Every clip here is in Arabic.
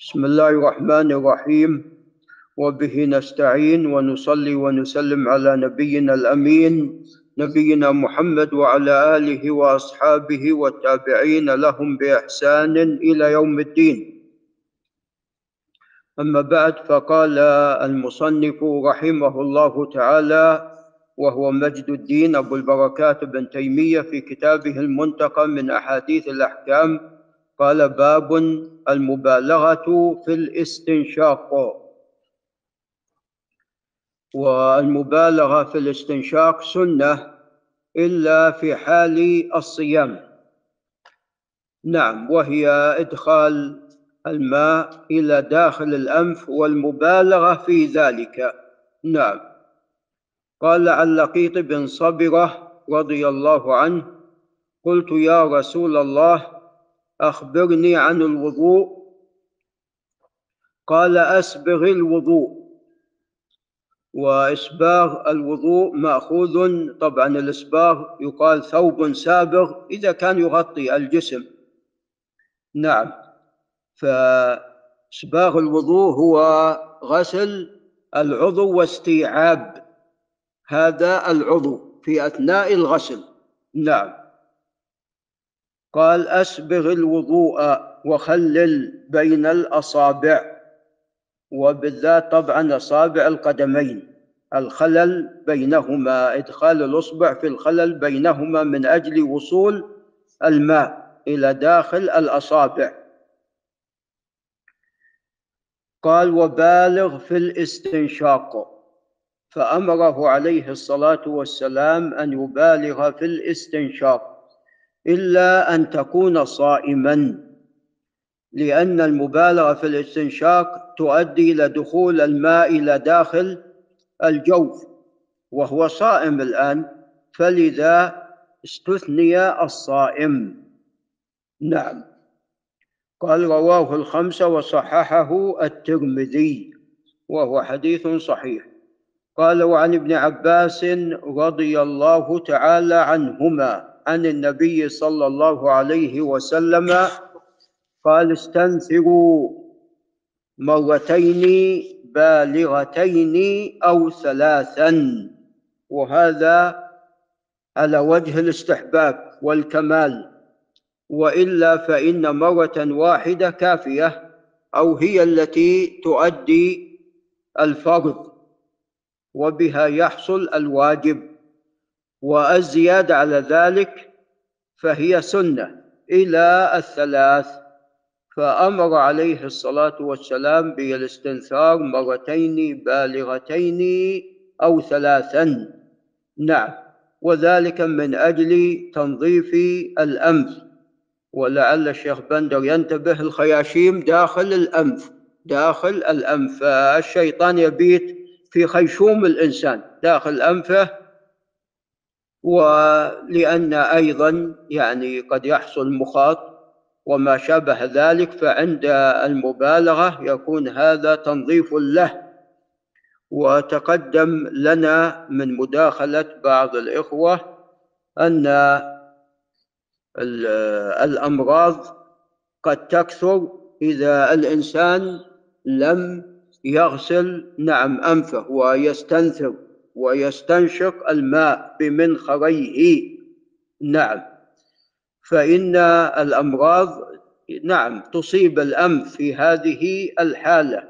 بسم الله الرحمن الرحيم. وبه نستعين ونصلي ونسلم على نبينا الأمين نبينا محمد وعلى آله وأصحابه والتابعين لهم بإحسان إلى يوم الدين. أما بعد فقال المصنف رحمه الله تعالى وهو مجد الدين أبو البركات بن تيمية في كتابه المنتقى من أحاديث الأحكام قال باب المبالغة في الاستنشاق. والمبالغة في الاستنشاق سنة إلا في حال الصيام. نعم وهي إدخال الماء إلى داخل الأنف والمبالغة في ذلك. نعم. قال عن لقيط بن صبرة رضي الله عنه قلت يا رسول الله أخبرني عن الوضوء. قال أسبغ الوضوء. وإسباغ الوضوء مأخوذ. طبعا الإسباغ يقال ثوب سابغ إذا كان يغطي الجسم. نعم. فإسباغ الوضوء هو غسل العضو واستيعاب. هذا العضو في أثناء الغسل. نعم. قال أسبغ الوضوء وخلل بين الأصابع وبالذات طبعا أصابع القدمين. الخلل بينهما إدخال الأصبع في الخلل بينهما من أجل وصول الماء إلى داخل الأصابع. قال وبالغ في الاستنشاق. فأمره عليه الصلاة والسلام أن يبالغ في الاستنشاق. إلا أن تكون صائما لأن المبالغة في الاستنشاق تؤدي إلى دخول الماء إلى داخل الجوف وهو صائم الآن فلذا استثني الصائم. نعم. قال رواه الخمسة وصححه الترمذي وهو حديث صحيح. قال وعن ابن عباس رضي الله تعالى عنهما عن النبي صلى الله عليه وسلم قال استنثروا مرتين بالغتين أو ثلاثا وهذا على وجه الاستحباب والكمال. وإلا فإن مرة واحدة كافية أو هي التي تؤدي الفرض وبها يحصل الواجب. والزيادة على ذلك فهي سنة إلى الثلاث. فأمر عليه الصلاة والسلام بالاستنثار مرتين بالغتين أو ثلاثا. نعم وذلك من أجل تنظيف الأنف. ولعل الشيخ بندر ينتبه الخياشيم داخل الأنف داخل الأنف الشيطان يبيت في خيشوم الإنسان داخل أنفه ولأن أيضا يعني قد يحصل مخاط وما شابه ذلك فعند المبالغة يكون هذا تنظيف له. وتقدم لنا من مداخلة بعض الإخوة أن الأمراض قد تكثر إذا الإنسان لم يغسل نعم أنفه ويستنثر. ويستنشق الماء بمنخريه. نعم. فإن الأمراض نعم تصيب الأنف في هذه الحالة.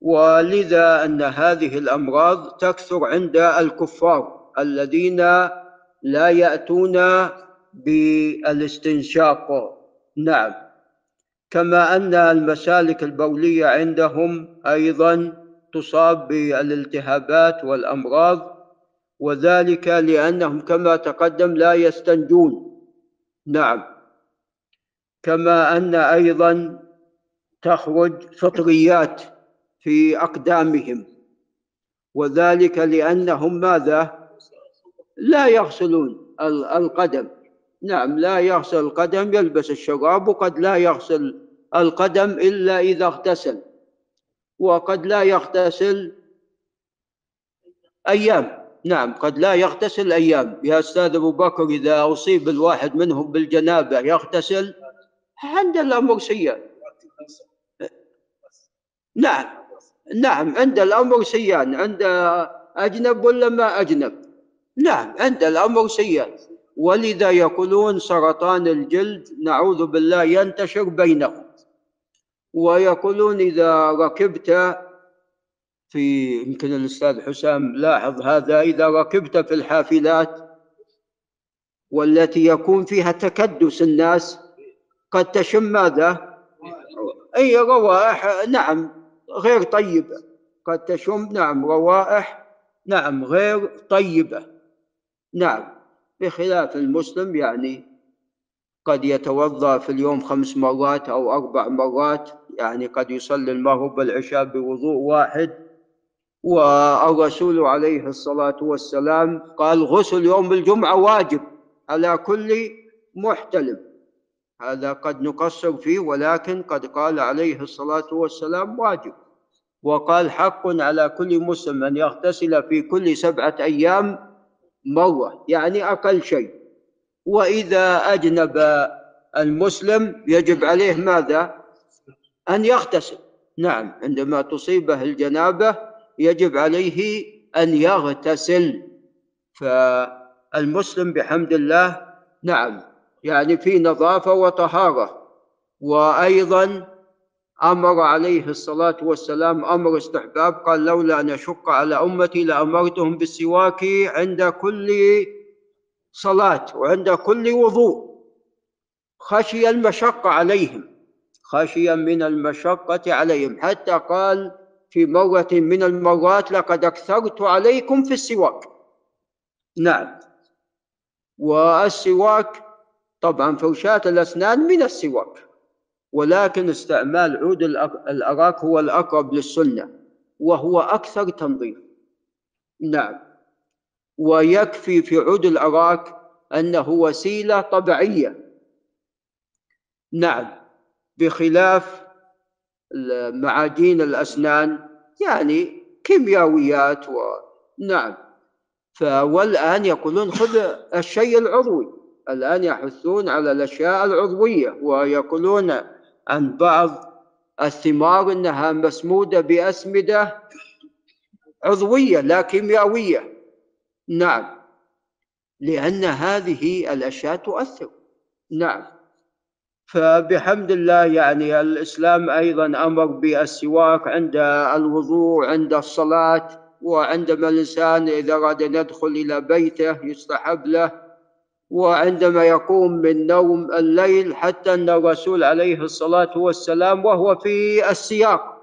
ولذا أن هذه الأمراض تكثر عند الكفار الذين لا يأتون بالاستنشاق. نعم. كما أن المسالك البولية عندهم أيضا تصاب بالالتهابات والأمراض وذلك لأنهم كما تقدم لا يستنجون. نعم. كما أن أيضا تخرج فطريات في أقدامهم وذلك لأنهم ماذا؟ لا يغسلون القدم. نعم لا يغسل القدم يلبس الشراب وقد لا يغسل القدم إلا إذا اغتسل. وقد لا يغتسل أيام. نعم قد لا يغتسل أيام. يا أستاذ أبو بكر إذا أصيب الواحد منهم بالجنابة يغتسل عند الأمر سيء نعم نعم عند الأمر سيان عند أجنب ولا ما أجنب؟ نعم عند الأمر سيان ولذا يقولون سرطان الجلد نعوذ بالله ينتشر بينهم. ويقولون إذا ركبت في يمكن الأستاذ حسام لاحظ هذا إذا ركبت في الحافلات والتي يكون فيها تكدس الناس قد تشم ماذا؟ أي روائح نعم غير طيبة قد تشم نعم روائح نعم غير طيبة نعم بخلاف المسلم يعني قد يتوضأ في اليوم خمس مرات أو أربع مرات يعني قد يصلي المغرب والعشاء بوضوء واحد. والرسول عليه الصلاة والسلام قال غسل يوم الجمعة واجب على كل محتلم. هذا قد نقصر فيه ولكن قد قال عليه الصلاة والسلام واجب. وقال حق على كل مسلم أن يغتسل في كل سبعة أيام مرة يعني أقل شيء. وإذا أجنب المسلم يجب عليه ماذا؟ أن يغتسل. نعم عندما تصيبه الجنابة يجب عليه أن يغتسل. فالمسلم بحمد الله نعم يعني في نظافة وطهارة. وأيضا أمر عليه الصلاة والسلام أمر استحباب قال لولا أن أشق على أمتي لأمرتهم بالسواك عند كل صلاة وعند كل وضوء. خشي المشقة عليهم. خشيا من المشقة عليهم. حتى قال في مرة من المرات لقد أكثرت عليكم في السواك. نعم. والسواك طبعا فرشاة الأسنان من السواك ولكن استعمال عود الأراك هو الأقرب للسنة وهو أكثر تنظيف نعم. ويكفي في عود الأراك أنه وسيلة طبيعية. نعم. بخلاف معاجين الأسنان يعني كيميائيات و نعم. والآن يقولون خذ الشيء العضوي. الآن يحثون على الأشياء العضوية ويقولون عن بعض الثمار إنها مسمودة بأسمدة عضوية لا كيميائية. نعم. لأن هذه الأشياء تؤثر. نعم. فبحمد الله يعني الإسلام أيضا أمر بالسواك عند الوضوء عند الصلاة وعندما الإنسان إذا أراد أن يدخل إلى بيته يستحب له وعندما يقوم من نوم الليل حتى أن الرسول عليه الصلاة والسلام وهو في السياق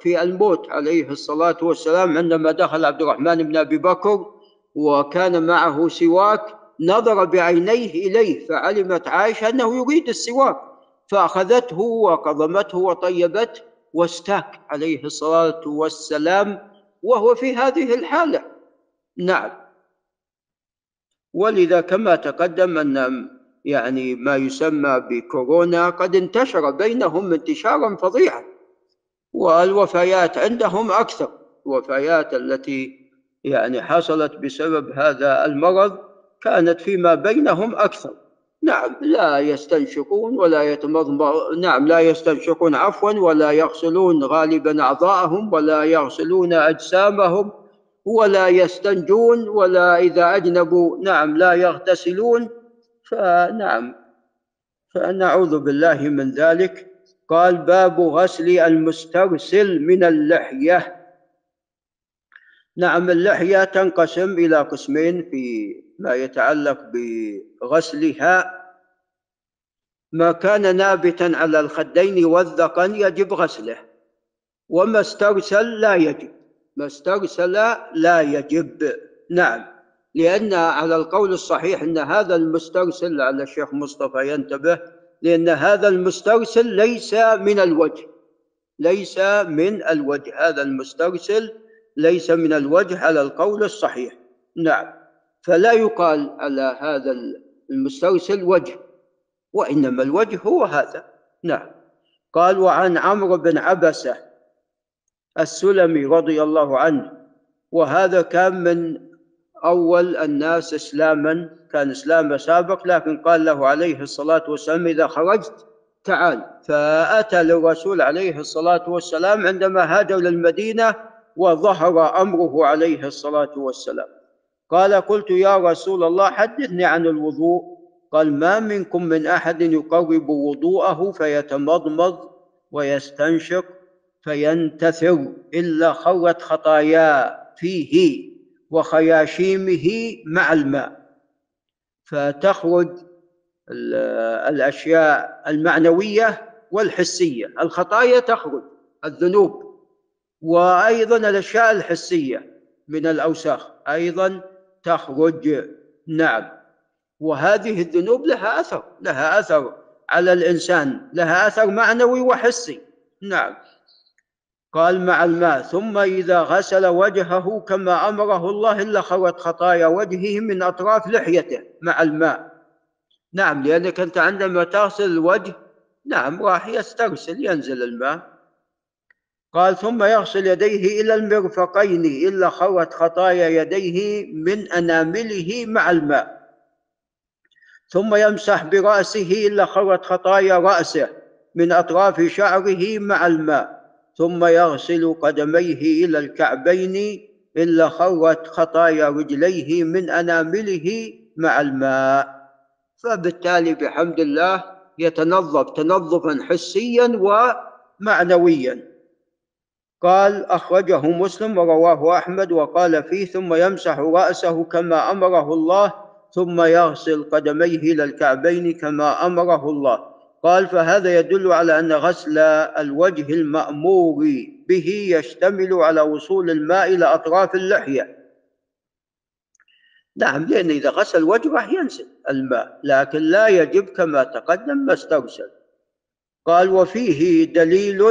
في الموت عليه الصلاة والسلام عندما دخل عبد الرحمن بن أبي بكر وكان معه سواك نظر بعينيه إليه فعلمت عائشة أنه يريد السواك فأخذته وقضمته وطيبته واستاك عليه الصلاة والسلام وهو في هذه الحالة. نعم. ولذا كما تقدم أن يعني ما يسمى بكورونا قد انتشر بينهم انتشارا فظيعا والوفيات عندهم أكثر الوفيات التي يعني حصلت بسبب هذا المرض كانت فيما بينهم أكثر. نعم لا يستنشقون ولا يتمضمض نعم لا يستنشقون عفوا ولا يغسلون غالبا أعضاءهم ولا يغسلون أجسامهم ولا يستنجون ولا إذا أجنبوا نعم لا يغتسلون. فنعم فنعوذ بالله من ذلك. قال باب غسل المسترسل من اللحية. نعم اللحية تنقسم إلى قسمين في ما يتعلق بغسلها. ما كان نابتا على الخدين والذقن يجب غسله. وما استرسل لا يجب. ما استرسل لا يجب. نعم. لأن على القول الصحيح أن هذا المسترسل على الشيخ مصطفى ينتبه لأن هذا المسترسل ليس من الوجه. ليس من الوجه. هذا المسترسل ليس من الوجه على القول الصحيح. نعم. فلا يقال على هذا المسترسل وجه وإنما الوجه هو هذا. نعم. قال وعن عمرو بن عبسة السلمي رضي الله عنه وهذا كان من أول الناس إسلاما كان إسلام سابق لكن قال له عليه الصلاة والسلام إذا خرجت تعال فأتى للرسول عليه الصلاة والسلام عندما هاجر للمدينة وظهر أمره عليه الصلاة والسلام. قال قلت يا رسول الله حدثني عن الوضوء. قال ما منكم من أحد يقرب وضوءه فيتمضمض ويستنشق فينتثر إلا خرت خطايا فيه وخياشيمه مع الماء. فتخرج الأشياء المعنوية والحسية. الخطايا تخرج الذنوب وأيضا الأشياء الحسية من الأوساخ. أيضا تخرج نعم. وهذه الذنوب لها أثر لها أثر على الإنسان لها أثر معنوي وحسي. نعم. قال مع الماء ثم إذا غسل وجهه كما أمره الله إلا خرت خطايا وجهه من أطراف لحيته مع الماء. نعم لأنك أنت عندما تغسل الوجه نعم راح يسترسل ينزل الماء. قال ثم يغسل يديه إلى المرفقين إلا خرت خطايا يديه من أنامله مع الماء. ثم يمسح برأسه إلا خرت خطايا رأسه من أطراف شعره مع الماء. ثم يغسل قدميه إلى الكعبين إلا خرت خطايا رجليه من أنامله مع الماء. فبالتالي بحمد الله يتنظف تنظفا حسيا ومعنويا. قال أخرجه مسلم ورواه أحمد وقال فيه ثم يمسح رأسه كما أمره الله ثم يغسل قدميه إلى الكعبين كما أمره الله. قال فهذا يدل على أن غسل الوجه المأمور به يشتمل على وصول الماء إلى أطراف اللحية. نعم لأن إذا غسل الوجه راح ينزل الماء لكن لا يجب كما تقدم ما استرسل قال وفيه دليل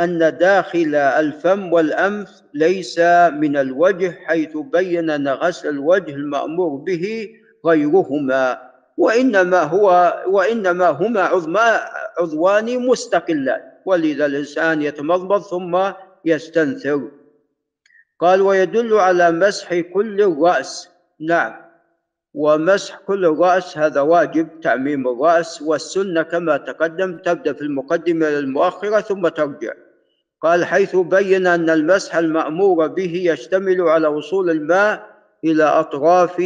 أن داخل الفم والأنف ليس من الوجه حيث بين أن غسل الوجه المأمور به غيرهما وإنما هو وإنما هما عضوان مستقلان ولذا الإنسان يتمضمض ثم يستنثر. قال ويدل على مسح كل الرأس. نعم. ومسح كل الرأس هذا واجب تعميم الرأس والسنة كما تقدم تبدأ في المقدمة المؤخرة ثم ترجع. قال حيث بين أن المسح المأمور به يشتمل على وصول الماء إلى أطراف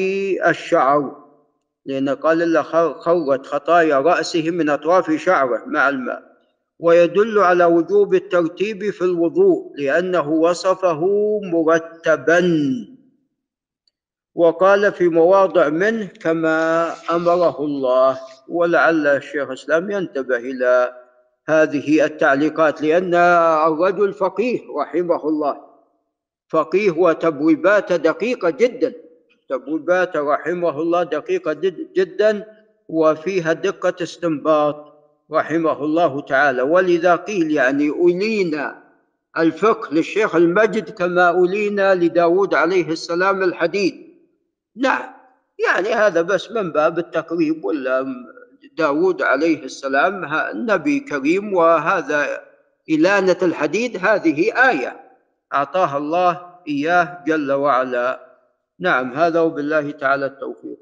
الشعر لأن قال إلا خرت خطايا رأسه من أطراف شعره مع الماء. ويدل على وجوب الترتيب في الوضوء لأنه وصفه مرتبا. وقال في مواضع منه كما أمره الله ولعل الشيخ الإسلام ينتبه إلى هذه التعليقات لأن الرجل فقيه رحمه الله فقيه وتبويبات دقيقة جدا تبويبات رحمه الله دقيقة جدا وفيها دقة استنباط رحمه الله تعالى. ولذا قيل يعني أولينا الفقه للشيخ المجد كما أولينا لداود عليه السلام الحديث. نعم يعني هذا بس من باب التقريب ولا داود عليه السلام نبي كريم وهذا إلانة الحديد هذه آية أعطاها الله إياه جل وعلا. نعم هذا وبالله تعالى التوفيق.